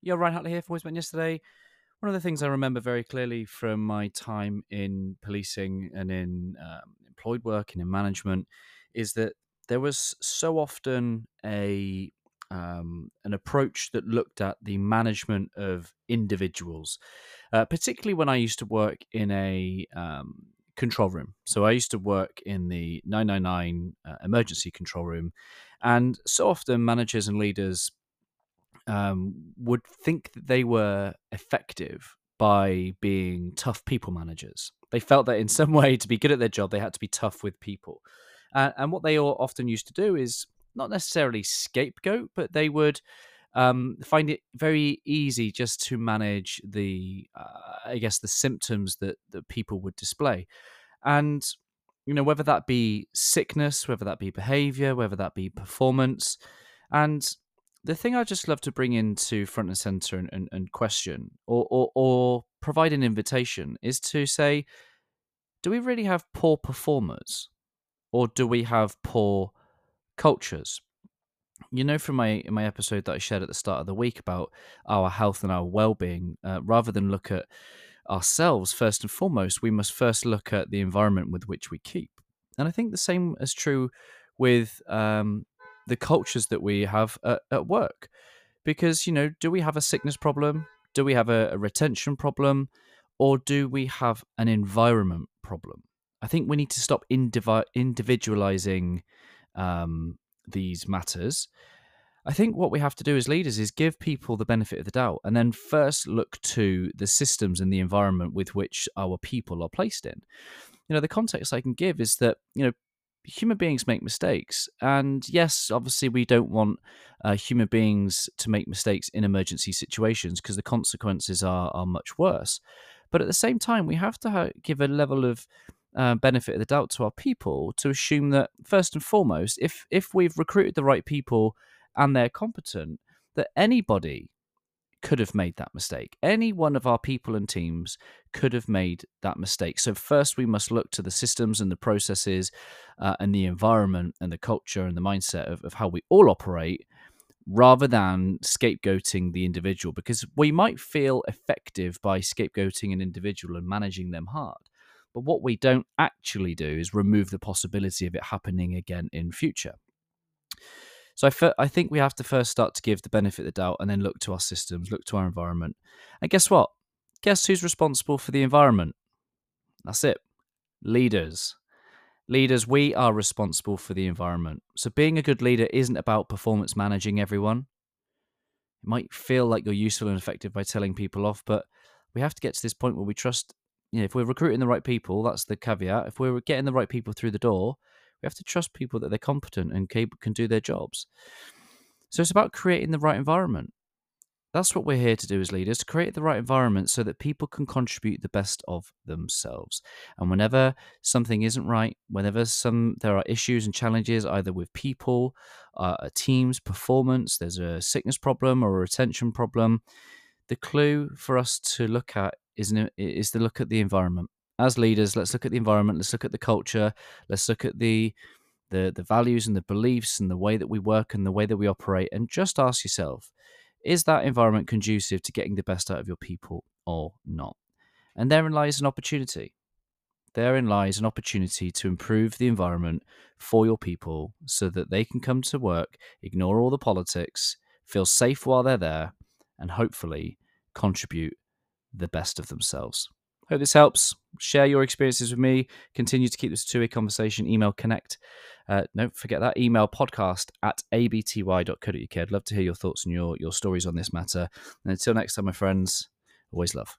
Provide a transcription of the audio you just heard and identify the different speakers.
Speaker 1: Yeah, Ryan Hatley here for Voice Yesterday. One of the things I remember very clearly from my time in policing and in um, employed work and in management is that there was so often a um, an approach that looked at the management of individuals, uh, particularly when I used to work in a um, control room. So I used to work in the 999 uh, emergency control room, and so often managers and leaders um, would think that they were effective by being tough people managers. They felt that in some way, to be good at their job, they had to be tough with people. Uh, and what they often used to do is not necessarily scapegoat, but they would um, find it very easy just to manage the, uh, I guess, the symptoms that that people would display, and you know whether that be sickness, whether that be behavior, whether that be performance, and the thing I just love to bring into front and center and, and, and question or, or, or provide an invitation is to say, do we really have poor performers or do we have poor cultures? You know, from my my episode that I shared at the start of the week about our health and our well being, uh, rather than look at ourselves first and foremost, we must first look at the environment with which we keep. And I think the same is true with um, the cultures that we have at, at work. Because, you know, do we have a sickness problem? Do we have a, a retention problem? Or do we have an environment problem? I think we need to stop indivi- individualizing um, these matters. I think what we have to do as leaders is give people the benefit of the doubt and then first look to the systems and the environment with which our people are placed in. You know, the context I can give is that, you know, human beings make mistakes. And yes, obviously, we don't want uh, human beings to make mistakes in emergency situations because the consequences are, are much worse. But at the same time, we have to ha- give a level of uh, benefit of the doubt to our people to assume that first and foremost, if if we've recruited the right people and they're competent, that anybody could have made that mistake. Any one of our people and teams could have made that mistake. So, first, we must look to the systems and the processes uh, and the environment and the culture and the mindset of, of how we all operate rather than scapegoating the individual because we might feel effective by scapegoating an individual and managing them hard. But what we don't actually do is remove the possibility of it happening again in future. So I, f- I think we have to first start to give the benefit of the doubt and then look to our systems, look to our environment. And guess what? Guess who's responsible for the environment? That's it. Leaders. Leaders, we are responsible for the environment. So being a good leader isn't about performance managing everyone. It might feel like you're useful and effective by telling people off, but we have to get to this point where we trust, you know, if we're recruiting the right people, that's the caveat. If we're getting the right people through the door, we have to trust people that they're competent and can do their jobs. So it's about creating the right environment. That's what we're here to do as leaders to create the right environment so that people can contribute the best of themselves. And whenever something isn't right, whenever some there are issues and challenges either with people, uh, a team's performance, there's a sickness problem or a retention problem, the clue for us to look at is, is to look at the environment as leaders, let's look at the environment, let's look at the culture, let's look at the the the values and the beliefs and the way that we work and the way that we operate and just ask yourself, is that environment conducive to getting the best out of your people or not? And therein lies an opportunity. Therein lies an opportunity to improve the environment for your people so that they can come to work, ignore all the politics, feel safe while they're there, and hopefully contribute the best of themselves. Hope this helps. Share your experiences with me. Continue to keep this two way conversation. Email connect. Uh, don't forget that email podcast at abty.co.uk. I'd love to hear your thoughts and your, your stories on this matter. And until next time, my friends, always love.